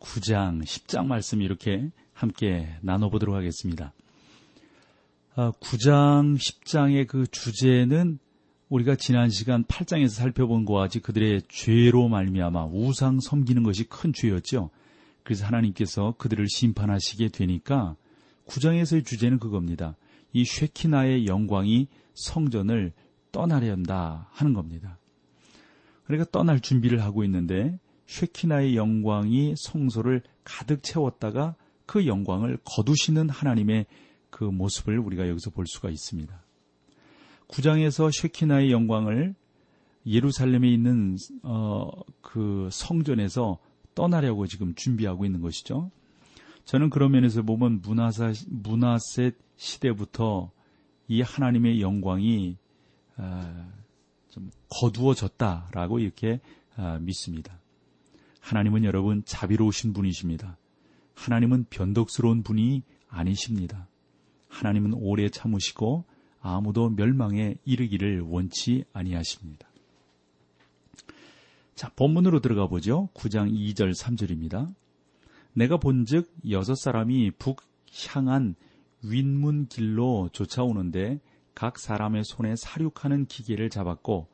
9장, 10장 말씀 이렇게 함께 나눠보도록 하겠습니다. 9장, 아, 10장의 그 주제는 우리가 지난 시간 8장에서 살펴본 것과 같이 그들의 죄로 말미암아 우상 섬기는 것이 큰 죄였죠. 그래서 하나님께서 그들을 심판하시게 되니까 9장에서의 주제는 그겁니다. 이 쉐키나의 영광이 성전을 떠나려 한다 하는 겁니다. 그러니까 떠날 준비를 하고 있는데 쉐키나의 영광이 성소를 가득 채웠다가 그 영광을 거두시는 하나님의 그 모습을 우리가 여기서 볼 수가 있습니다. 9장에서 쉐키나의 영광을 예루살렘에 있는 어, 그 성전에서 떠나려고 지금 준비하고 있는 것이죠. 저는 그런 면에서 보면 문화사, 문화셋 시대부터 이 하나님의 영광이 어, 좀 거두어졌다라고 이렇게 아, 믿습니다. 하나님은 여러분 자비로우신 분이십니다. 하나님은 변덕스러운 분이 아니십니다. 하나님은 오래 참으시고 아무도 멸망에 이르기를 원치 아니하십니다. 자, 본문으로 들어가 보죠. 9장 2절 3절입니다. 내가 본즉 여섯 사람이 북 향한 윗문 길로 쫓아오는데 각 사람의 손에 사륙하는 기계를 잡았고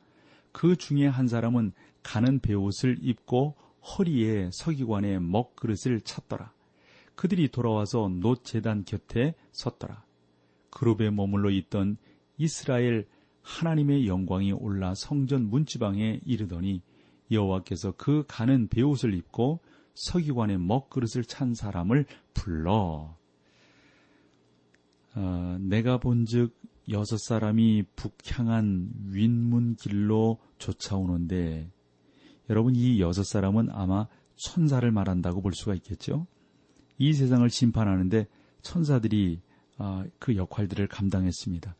그 중에 한 사람은 가는 베옷을 입고 허리에 서기관의 먹그릇을 찼더라. 그들이 돌아와서 놋 재단 곁에 섰더라. 그룹에 머물러 있던 이스라엘 하나님의 영광이 올라 성전 문지방에 이르더니 여호와께서 그 가는 베옷을 입고 서기관의 먹그릇을 찬 사람을 불러 어, 내가 본즉 여섯 사람이 북향한 윗문 길로 쫓아오는데 여러분 이 여섯 사람은 아마 천사를 말한다고 볼 수가 있겠죠. 이 세상을 심판하는데 천사들이 어, 그 역할들을 감당했습니다.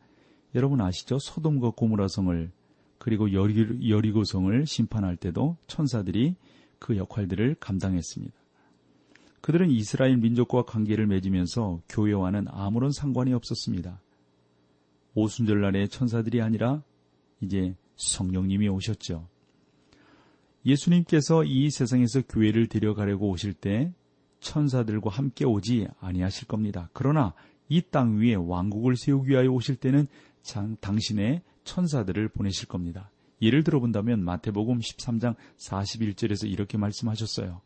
여러분 아시죠? 소돔과 고무라성을 그리고 여리고성을 심판할 때도 천사들이 그 역할들을 감당했습니다. 그들은 이스라엘 민족과 관계를 맺으면서 교회와는 아무런 상관이 없었습니다. 오순절날의 천사들이 아니라 이제 성령님이 오셨죠. 예수님께서 이 세상에서 교회를 데려가려고 오실 때 천사들과 함께 오지 아니하실 겁니다. 그러나 이 땅 위에 왕국을 세우기 위하여 오실 때는 당신의 천사들을 보내실 겁니다. 예를 들어 본다면 마태복음 13장 41절에서 이렇게 말씀하셨어요.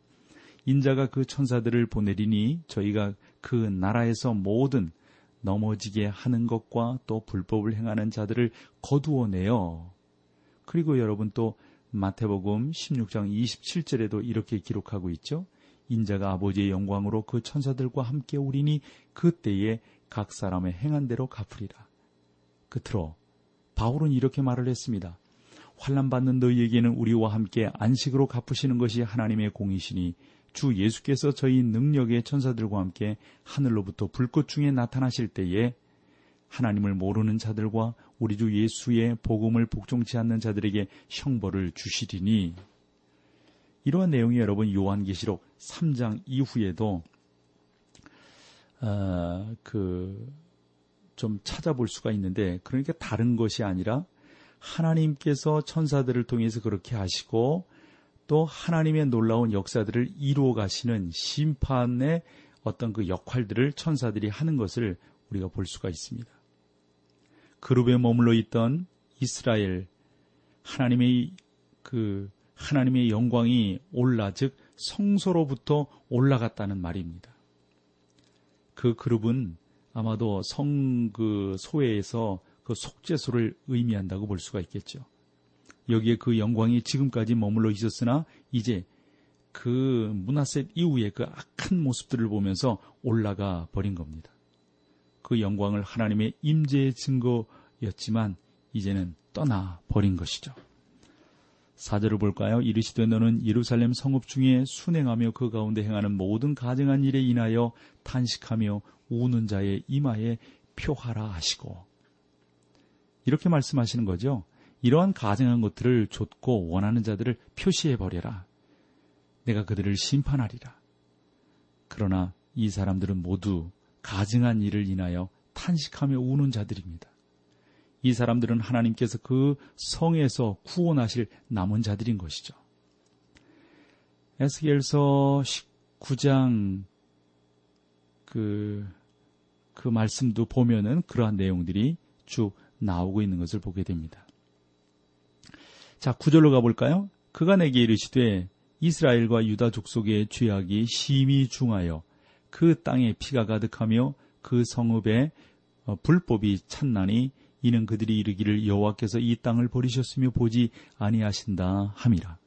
인자가 그 천사들을 보내리니 저희가 그 나라에서 모든 넘어지게 하는 것과 또 불법을 행하는 자들을 거두어내어 그리고 여러분 또 마태복음 16장 27절에도 이렇게 기록하고 있죠. 인자가 아버지의 영광으로 그 천사들과 함께 오리니 그때에 각 사람의 행한 대로 갚으리라. 끝으로 바울은 이렇게 말을 했습니다. 환란 받는 너희에게는 우리와 함께 안식으로 갚으시는 것이 하나님의 공이시니 주 예수께서 저희 능력의 천사들과 함께 하늘로부터 불꽃 중에 나타나실 때에 하나님을 모르는 자들과 우리 주 예수의 복음을 복종치 않는 자들에게 형벌을 주시리니 이러한 내용이 여러분 요한계시록 3장 이후에도 어, 그좀 찾아볼 수가 있는데 그러니까 다른 것이 아니라 하나님께서 천사들을 통해서 그렇게 하시고 또 하나님의 놀라운 역사들을 이루어 가시는 심판의 어떤 그 역할들을 천사들이 하는 것을 우리가 볼 수가 있습니다. 그룹에 머물러 있던 이스라엘 하나님의 그 하나님의 영광이 올라 즉 성소로부터 올라갔다는 말입니다. 그 그룹은 아마도 성 그 소회에서 그 속죄소를 의미한다고 볼 수가 있겠죠. 여기에 그 영광이 지금까지 머물러 있었으나 이제 그 문화셋 이후에 그 악한 모습들을 보면서 올라가 버린 겁니다. 그 영광을 하나님의 임재의 증거였지만 이제는 떠나 버린 것이죠. 사절을 볼까요? 이르시되 너는 예루살렘 성읍 중에 순행하며 그 가운데 행하는 모든 가증한 일에 인하여 탄식하며 우는 자의 이마에 표하라 하시고 이렇게 말씀하시는 거죠. 이러한 가증한 것들을 좇고 원하는 자들을 표시해 버려라. 내가 그들을 심판하리라. 그러나 이 사람들은 모두 가증한 일을 인하여 탄식하며 우는 자들입니다. 이 사람들은 하나님께서 그 성에서 구원하실 남은 자들인 것이죠. 에스겔서 19장 그, 그 말씀도 보면은 그러한 내용들이 쭉 나오고 있는 것을 보게 됩니다. 자, 구절로 가볼까요? 그가 내게 이르시되 이스라엘과 유다 족속의 죄악이 심히 중하여 그 땅에 피가 가득하며 그 성읍에 어, 불법이 찬나니 이는 그들이 이르기를 여호와께서 이 땅을 버리셨으며 보지 아니하신다 함이라.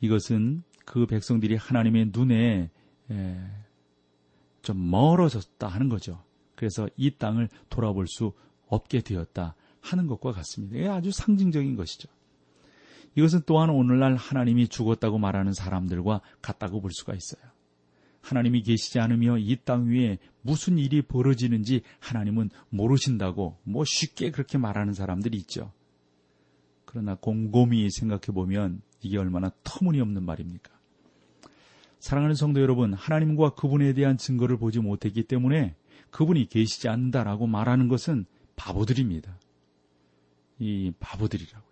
이것은 그 백성들이 하나님의 눈에 좀 멀어졌다 하는 거죠. 그래서 이 땅을 돌아볼 수 없게 되었다 하는 것과 같습니다. 이게 아주 상징적인 것이죠. 이것은 또한 오늘날 하나님이 죽었다고 말하는 사람들과 같다고 볼 수가 있어요. 하나님이 계시지 않으며 이 땅 위에 무슨 일이 벌어지는지 하나님은 모르신다고 뭐 쉽게 그렇게 말하는 사람들이 있죠. 그러나 곰곰이 생각해 보면 이게 얼마나 터무니없는 말입니까? 사랑하는 성도 여러분, 하나님과 그분에 대한 증거를 보지 못했기 때문에 그분이 계시지 않는다라고 말하는 것은 바보들입니다. 이 바보들이라고.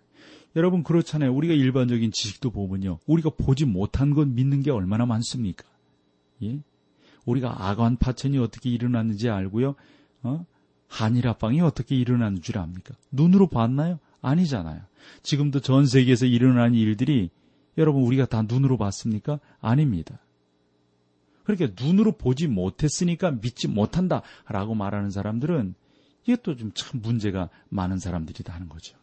여러분 그렇잖아요. 우리가 일반적인 지식도 보면요. 우리가 보지 못한 건 믿는 게 얼마나 많습니까? 예? 우리가 아관 파천이 어떻게 일어났는지 알고요. 어? 한일 합방이 어떻게 일어나는 줄 압니까? 눈으로 봤나요? 아니잖아요. 지금도 전 세계에서 일어나는 일들이 여러분 우리가 다 눈으로 봤습니까? 아닙니다. 그렇게 눈으로 보지 못했으니까 믿지 못한다라고 말하는 사람들은 또좀참 문제가 많은 사람들이다 하는 거죠.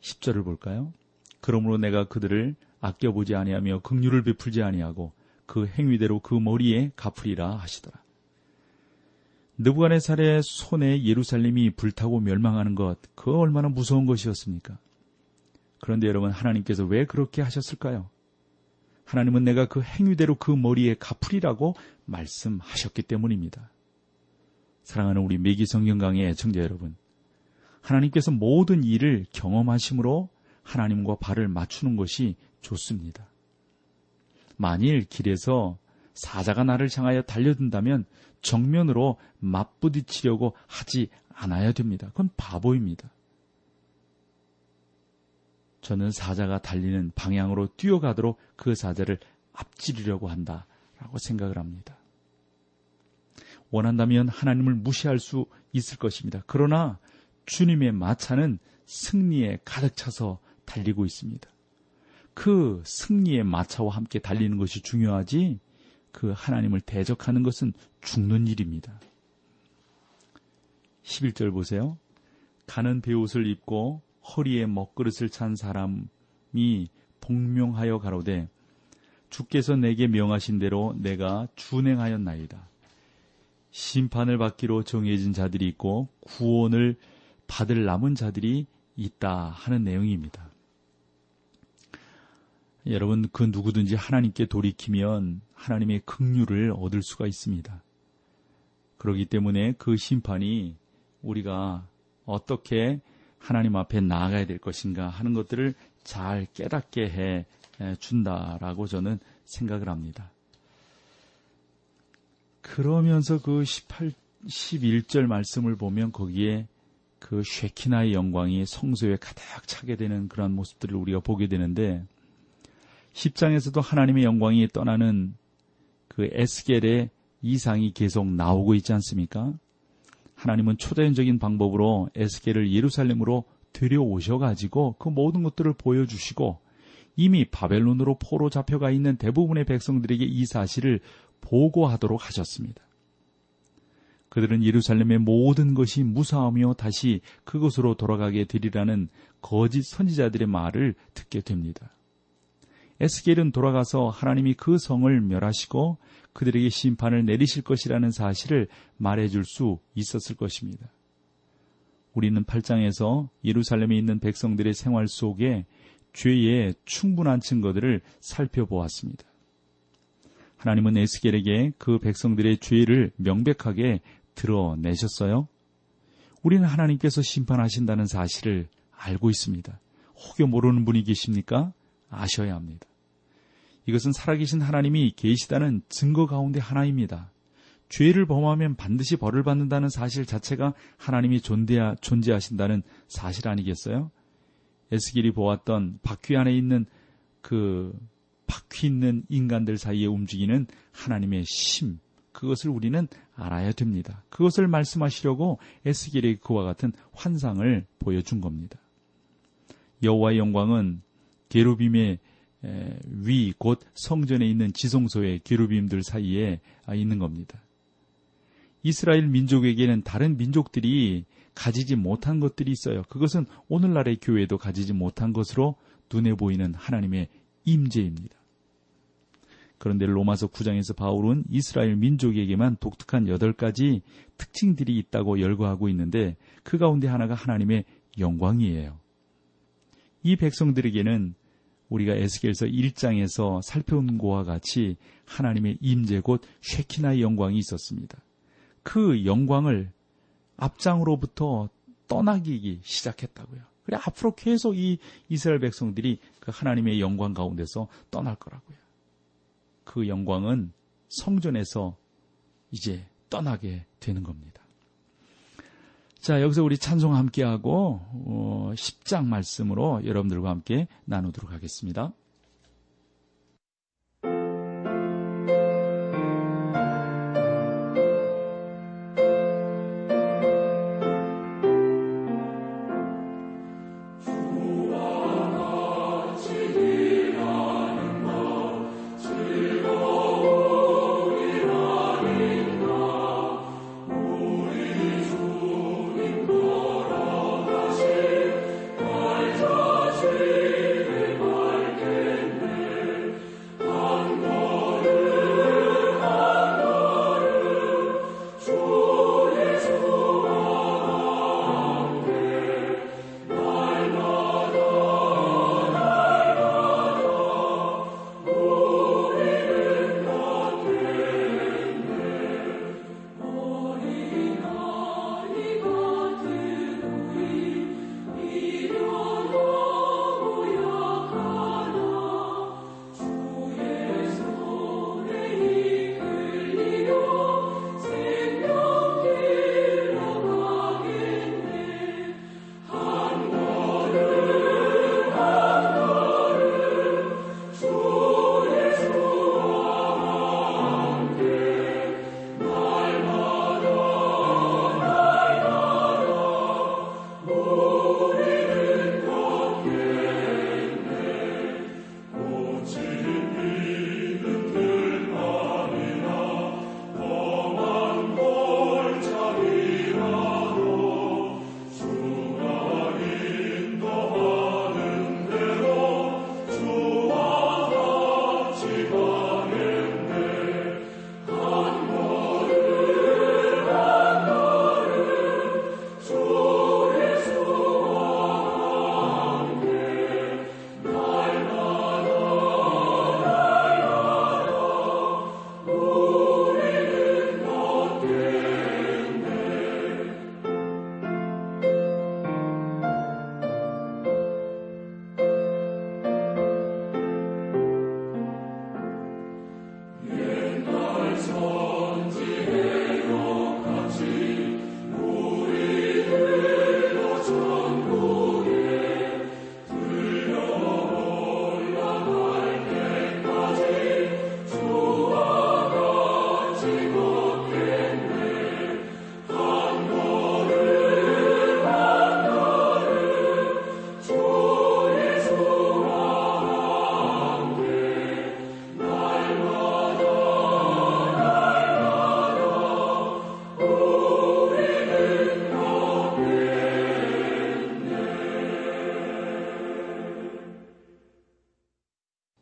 10절을 볼까요? 그러므로 내가 그들을 아껴보지 아니하며 긍휼을 베풀지 아니하고 그 행위대로 그 머리에 갚으리라 하시더라. 느부갓네살의 손에 예루살렘이 불타고 멸망하는 것, 그 얼마나 무서운 것이었습니까? 그런데 여러분 하나님께서 왜 그렇게 하셨을까요? 하나님은 내가 그 행위대로 그 머리에 갚으리라고 말씀하셨기 때문입니다. 사랑하는 우리 매기 성경 강의 애청자 여러분, 하나님께서 모든 일을 경험하심으로 하나님과 발을 맞추는 것이 좋습니다. 만일 길에서 사자가 나를 향하여 달려든다면 정면으로 맞부딪히려고 하지 않아야 됩니다. 그건 바보입니다. 저는 사자가 달리는 방향으로 뛰어가도록 그 사자를 앞지르려고 한다라고 생각을 합니다. 원한다면 하나님을 무시할 수 있을 것입니다. 그러나 주님의 마차는 승리에 가득 차서 달리고 있습니다. 그 승리의 마차와 함께 달리는 것이 중요하지 그 하나님을 대적하는 것은 죽는 일입니다. 11절 보세요. 가는 베옷을 입고 허리에 먹그릇을 찬 사람이 복명하여 가로되 주께서 내게 명하신 대로 내가 준행하였나이다. 심판을 받기로 정해진 자들이 있고 구원을 받을 남은 자들이 있다 하는 내용입니다. 여러분 그 누구든지 하나님께 돌이키면 하나님의 긍휼을 얻을 수가 있습니다. 그렇기 때문에 그 심판이 우리가 어떻게 하나님 앞에 나아가야 될 것인가 하는 것들을 잘 깨닫게 해 준다라고 저는 생각을 합니다. 그러면서 그 18, 11절 말씀을 보면 거기에 그 쉐키나의 영광이 성소에 가득 차게 되는 그런 모습들을 우리가 보게 되는데 10장에서도 하나님의 영광이 떠나는 그 에스겔의 이상이 계속 나오고 있지 않습니까? 하나님은 초자연적인 방법으로 에스겔을 예루살렘으로 들여오셔가지고 그 모든 것들을 보여주시고 이미 바벨론으로 포로 잡혀가 있는 대부분의 백성들에게 이 사실을 보고하도록 하셨습니다. 그들은 예루살렘의 모든 것이 무사하며 다시 그곳으로 돌아가게 되리라는 거짓 선지자들의 말을 듣게 됩니다. 에스겔은 돌아가서 하나님이 그 성을 멸하시고 그들에게 심판을 내리실 것이라는 사실을 말해줄 수 있었을 것입니다. 우리는 8장에서 예루살렘에 있는 백성들의 생활 속에 죄의 충분한 증거들을 살펴보았습니다. 하나님은 에스겔에게 그 백성들의 죄를 명백하게 드러내셨어요. 우리는 하나님께서 심판하신다는 사실을 알고 있습니다. 혹여 모르는 분이 계십니까? 아셔야 합니다. 이것은 살아계신 하나님이 계시다는 증거 가운데 하나입니다. 죄를 범하면 반드시 벌을 받는다는 사실 자체가 하나님이 존재하, 존재하신다는 사실 아니겠어요? 에스겔이 보았던 바퀴 안에 있는 그 바퀴 있는 인간들 사이에 움직이는 하나님의 심, 그것을 우리는 알아야 됩니다. 그것을 말씀하시려고 에스겔이 그와 같은 환상을 보여준 겁니다. 여호와의 영광은 게루빔의 위, 곧 성전에 있는 지성소의 게루빔들 사이에 있는 겁니다. 이스라엘 민족에게는 다른 민족들이 가지지 못한 것들이 있어요. 그것은 오늘날의 교회도 가지지 못한 것으로 눈에 보이는 하나님의 임재입니다. 그런데 로마서 9장에서 바울은 이스라엘 민족에게만 독특한 여덟 가지 특징들이 있다고 열거하고 있는데 그 가운데 하나가 하나님의 영광이에요. 이 백성들에게는 우리가 에스겔서 1장에서 살펴본 것과 같이 하나님의 임재 곧 쉐키나의 영광이 있었습니다. 그 영광을 앞장으로부터 떠나기 시작했다고요. 그래 앞으로 계속 이 이스라엘 백성들이 그 하나님의 영광 가운데서 떠날 거라고요. 그 영광은 성전에서 이제 떠나게 되는 겁니다. 자, 여기서 우리 찬송 함께하고 어, 10장 말씀으로 여러분들과 함께 나누도록 하겠습니다.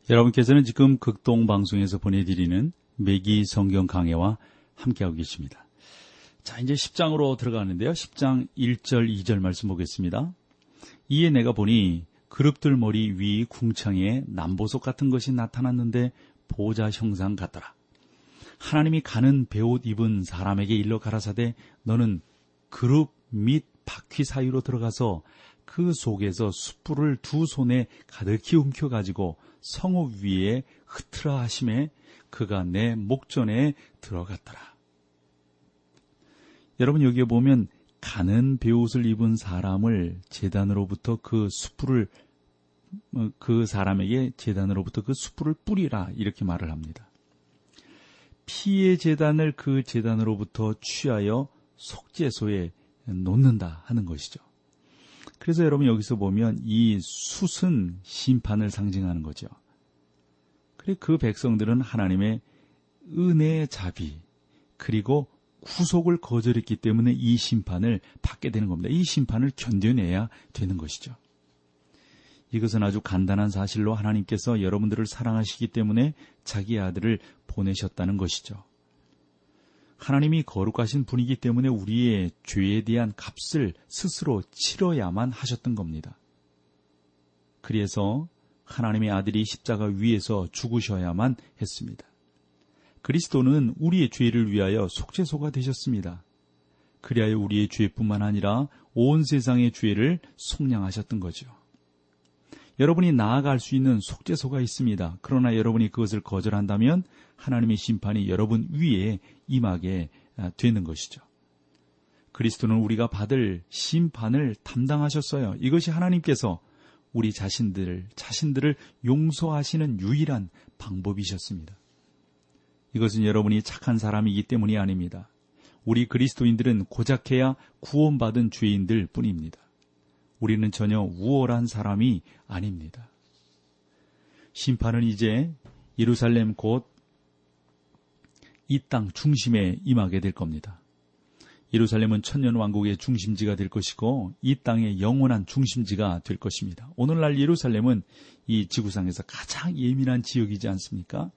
여러분께서는 지금 극동 방송에서 보내드리는 매기 성경 강해와 함께하고 계십니다. 자, 이제 10장으로 들어가는데요. 10장 1절, 2절 말씀 보겠습니다. 이에 내가 보니 그룹들 머리 위 궁창에 남보석 같은 것이 나타났는데 보좌 형상 같더라. 하나님이 가는 배옷 입은 사람에게 일러 가라사대 너는 그룹 및 바퀴 사이로 들어가서 그 속에서 숯불을 두 손에 가득히 움켜가지고 성읍 위에 흩트라 하심에 그가 내 목전에 들어갔더라. 여러분 여기에 보면 가는 배옷을 입은 사람을 재단으로부터 그 숯불을 어, 그 사람에게 재단으로부터 그 숯불을 뿌리라 이렇게 말을 합니다. 피의 재단을 그 재단으로부터 취하여 속죄소에 놓는다 하는 것이죠. 그래서 여러분 여기서 보면 이 숯은 심판을 상징하는 거죠. 그래 그 백성들은 하나님의 은혜의 자비 그리고 구속을 거절했기 때문에 이 심판을 받게 되는 겁니다. 이 심판을 견뎌내야 되는 것이죠. 이것은 아주 간단한 사실로 하나님께서 여러분들을 사랑하시기 때문에 자기 아들을 보내셨다는 것이죠. 하나님이 거룩하신 분이기 때문에 우리의 죄에 대한 값을 스스로 치러야만 하셨던 겁니다. 그래서 하나님의 아들이 십자가 위에서 죽으셔야만 했습니다. 그리스도는 우리의 죄를 위하여 속죄소가 되셨습니다. 그리하여 우리의 죄뿐만 아니라 온 세상의 죄를 속량하셨던 거죠. 여러분이 나아갈 수 있는 속죄소가 있습니다. 그러나 여러분이 그것을 거절한다면 하나님의 심판이 여러분 위에 임하게 아, 되는 것이죠. 그리스도는 우리가 받을 심판을 담당하셨어요. 이것이 하나님께서 우리 자신들, 자신들을 용서하시는 유일한 방법이셨습니다. 이것은 여러분이 착한 사람이기 때문이 아닙니다. 우리 그리스도인들은 고작해야 구원받은 죄인들 뿐입니다. 우리는 전혀 우월한 사람이 아닙니다. 심판은 이제 예루살렘 곧 이 땅 중심에 임하게 될 겁니다. 예루살렘은 천년 왕국의 중심지가 될 것이고 이 땅의 영원한 중심지가 될 것입니다. 오늘날 예루살렘은 이 지구상에서 가장 예민한 지역이지 않습니까?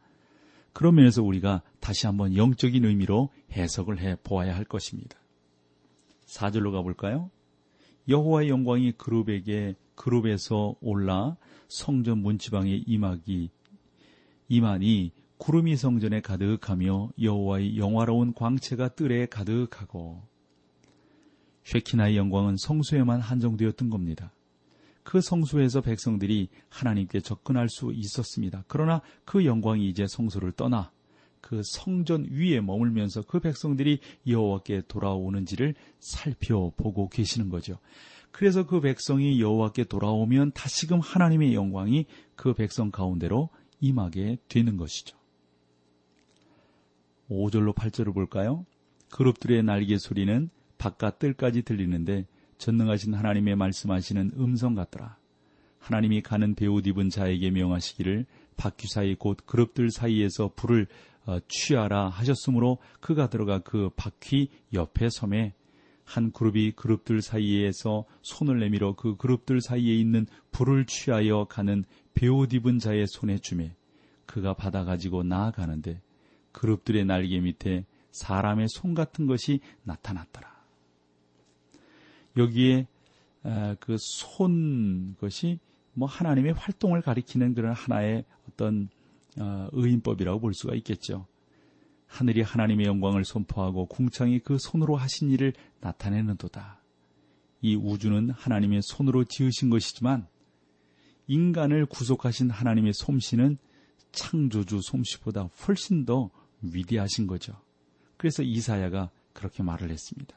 그런 면에서 우리가 다시 한번 영적인 의미로 해석을 해 보아야 할 것입니다. 4절로 가볼까요? 여호와의 영광이 그룹에게 그룹에서 올라 성전 문지방에 임하기 임하니 구름이 성전에 가득하며 여호와의 영화로운 광채가 뜰에 가득하고 쉐키나의 영광은 성소에만 한정되었던 겁니다. 그 성소에서 백성들이 하나님께 접근할 수 있었습니다. 그러나 그 영광이 이제 성소를 떠나 그 성전 위에 머물면서 그 백성들이 여호와께 돌아오는지를 살펴보고 계시는 거죠. 그래서 그 백성이 여호와께 돌아오면 다시금 하나님의 영광이 그 백성 가운데로 임하게 되는 것이죠. 5절로 8절을 볼까요? 그룹들의 날개 소리는 바깥 뜰까지 들리는데 전능하신 하나님의 말씀하시는 음성 같더라. 하나님이 가는 배옷 입은 자에게 명하시기를 바퀴 사이 곧 그룹들 사이에서 불을 어, 취하라 하셨으므로 그가 들어가 그 바퀴 옆에 섬에 한 그룹이 그룹들 사이에서 손을 내밀어 그 그룹들 사이에 있는 불을 취하여 가는 배옷 입은 자의 손에 주매 그가 받아 가지고 나아가는데 그룹들의 날개 밑에 사람의 손 같은 것이 나타났더라. 여기에 그 손 것이 뭐 하나님의 활동을 가리키는 그런 하나의 어떤 어, 의인법이라고 볼 수가 있겠죠. 하늘이 하나님의 영광을 선포하고 궁창이 그 손으로 하신 일을 나타내는도다. 이 우주는 하나님의 손으로 지으신 것이지만 인간을 구속하신 하나님의 솜씨는 창조주 솜씨보다 훨씬 더 위대하신 거죠. 그래서 이사야가 그렇게 말을 했습니다.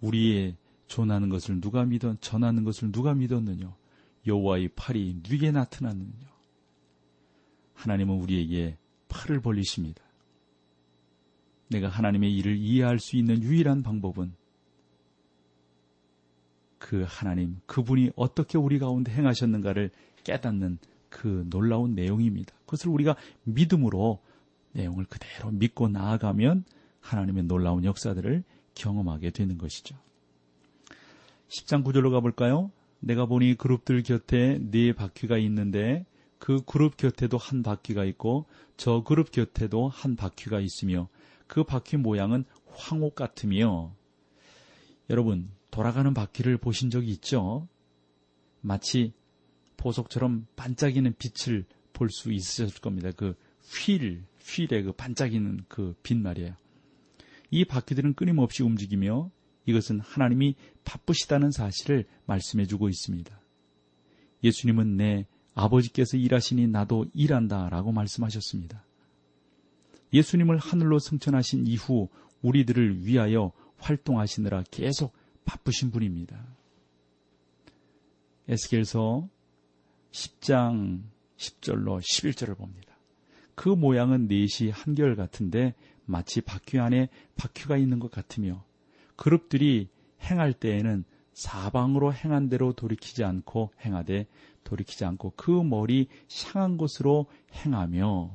우리의 전하는 것을 누가 믿었, 전하는 것을 누가 믿었느냐? 여호와의 팔이 누게 나타났느냐? 하나님은 우리에게 팔을 벌리십니다. 내가 하나님의 일을 이해할 수 있는 유일한 방법은 그 하나님, 그분이 어떻게 우리 가운데 행하셨는가를 깨닫는 그 놀라운 내용입니다. 그것을 우리가 믿음으로 내용을 그대로 믿고 나아가면 하나님의 놀라운 역사들을 경험하게 되는 것이죠. 10장 9절로 가볼까요? 내가 보니 그룹들 곁에 네 바퀴가 있는데 그 그룹 곁에도 한 바퀴가 있고 저 그룹 곁에도 한 바퀴가 있으며 그 바퀴 모양은 황옥 같으며 여러분 돌아가는 바퀴를 보신 적이 있죠? 마치 보석처럼 반짝이는 빛을 볼 수 있으셨을 겁니다. 그 휠, 휠의 그 반짝이는 그 빛 말이에요. 이 바퀴들은 끊임없이 움직이며 이것은 하나님이 바쁘시다는 사실을 말씀해 주고 있습니다. 예수님은 내 아버지께서 일하시니 나도 일한다 라고 말씀하셨습니다. 예수님을 하늘로 승천하신 이후 우리들을 위하여 활동하시느라 계속 바쁘신 분입니다. 에스겔서 10장 10절로 11절을 봅니다. 그 모양은 넷이 한결 같은데 마치 바퀴 안에 바퀴가 있는 것 같으며 그룹들이 행할 때에는 사방으로 행한 대로 돌이키지 않고 행하되 돌이키지 않고 그 머리 향한 곳으로 행하며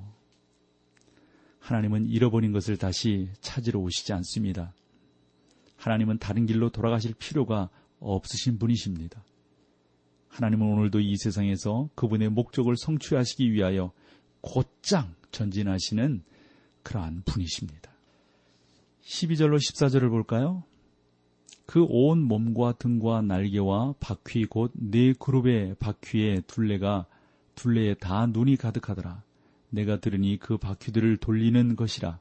하나님은 잃어버린 것을 다시 찾으러 오시지 않습니다. 하나님은 다른 길로 돌아가실 필요가 없으신 분이십니다. 하나님은 오늘도 이 세상에서 그분의 목적을 성취하시기 위하여 곧장 전진하시는 그러한 분이십니다. 12절로 14절을 볼까요? 그 온 몸과 등과 날개와 바퀴 곧 네 그룹의 바퀴의 둘레가 둘레에 다 눈이 가득하더라. 내가 들으니 그 바퀴들을 돌리는 것이라.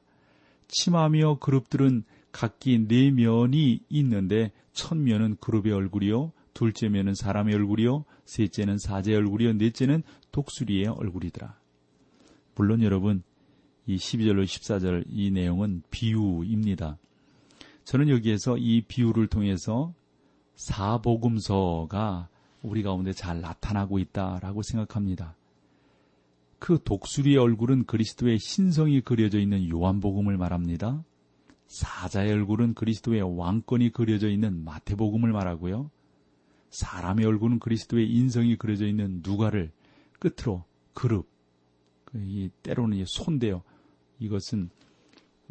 치마며 그룹들은 각기 네 면이 있는데 첫 면은 그룹의 얼굴이요 둘째 면은 사람의 얼굴이요 셋째는 사제의 얼굴이요 넷째는 독수리의 얼굴이더라. 물론 여러분 이 12절로 14절 이 내용은 비유입니다. 저는 여기에서 이 비유를 통해서 사복음서가 우리 가운데 잘 나타나고 있다라고 생각합니다. 그 독수리의 얼굴은 그리스도의 신성이 그려져 있는 요한복음을 말합니다. 사자의 얼굴은 그리스도의 왕권이 그려져 있는 마태복음을 말하고요. 사람의 얼굴은 그리스도의 인성이 그려져 있는 누가를 끝으로 그룹, 그이 때로는 손대요. 이것은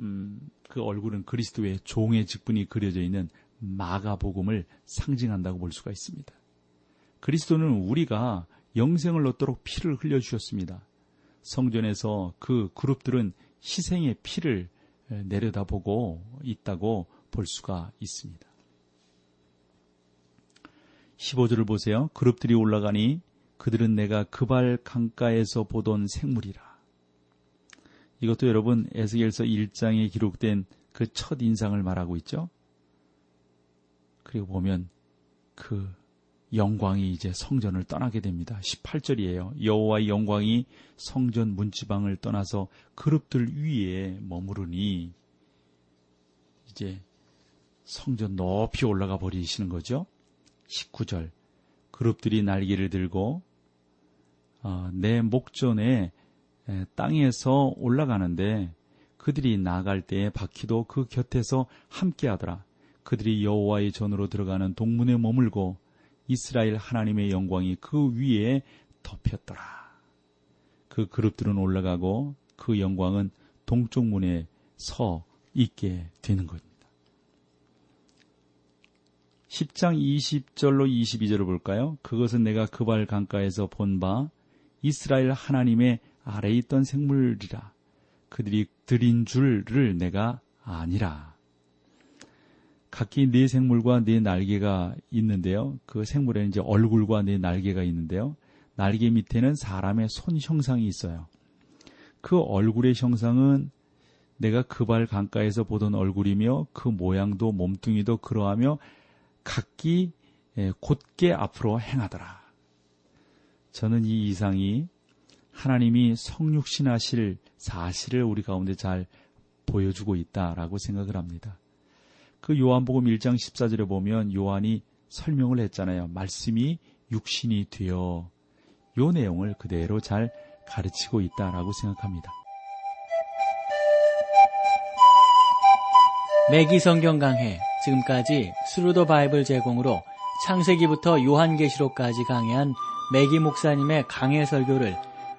음, 그 얼굴은 그리스도의 종의 직분이 그려져 있는 마가복음을 상징한다고 볼 수가 있습니다. 그리스도는 우리가 영생을 얻도록 피를 흘려 주셨습니다. 성전에서 그 그룹들은 희생의 피를 내려다보고 있다고 볼 수가 있습니다. 15절을 보세요. 그룹들이 올라가니 그들은 내가 그발 강가에서 보던 생물이라. 이것도 여러분 에스겔서 1장에 기록된 그 첫 인상을 말하고 있죠. 그리고 보면 그 영광이 이제 성전을 떠나게 됩니다. 18절이에요. 여호와의 영광이 성전 문지방을 떠나서 그룹들 위에 머무르니 이제 성전 높이 올라가 버리시는 거죠. 19절 그룹들이 날개를 들고 어, 내 목전에 땅에서 올라가는데 그들이 나갈 때에 바퀴도 그 곁에서 함께하더라. 그들이 여호와의 전으로 들어가는 동문에 머물고 이스라엘 하나님의 영광이 그 위에 덮였더라. 그 그룹들은 올라가고 그 영광은 동쪽 문에 서 있게 되는 겁니다. 10장 20절로 22절을 볼까요? 그것은 내가 그발 강가에서 본 바 이스라엘 하나님의 아래에 있던 생물이라. 그들이 들인 줄을 내가 아니라. 각기 네 생물과 네 날개가 있는데요. 그 생물에는 이제 얼굴과 네 날개가 있는데요. 날개 밑에는 사람의 손 형상이 있어요. 그 얼굴의 형상은 내가 그발 강가에서 보던 얼굴이며 그 모양도 몸뚱이도 그러하며 각기 예, 곧게 앞으로 행하더라. 저는 이 이상이 하나님이 성육신하실 사실을 우리 가운데 잘 보여주고 있다라고 생각을 합니다. 그 요한복음 1장 14절에 보면 요한이 설명을 했잖아요. 말씀이 육신이 되어 요 내용을 그대로 잘 가르치고 있다라고 생각합니다. 매기 성경 강해 지금까지 Thru the Bible 제공으로 창세기부터 요한계시록까지 강해한 매기 목사님의 강해 설교를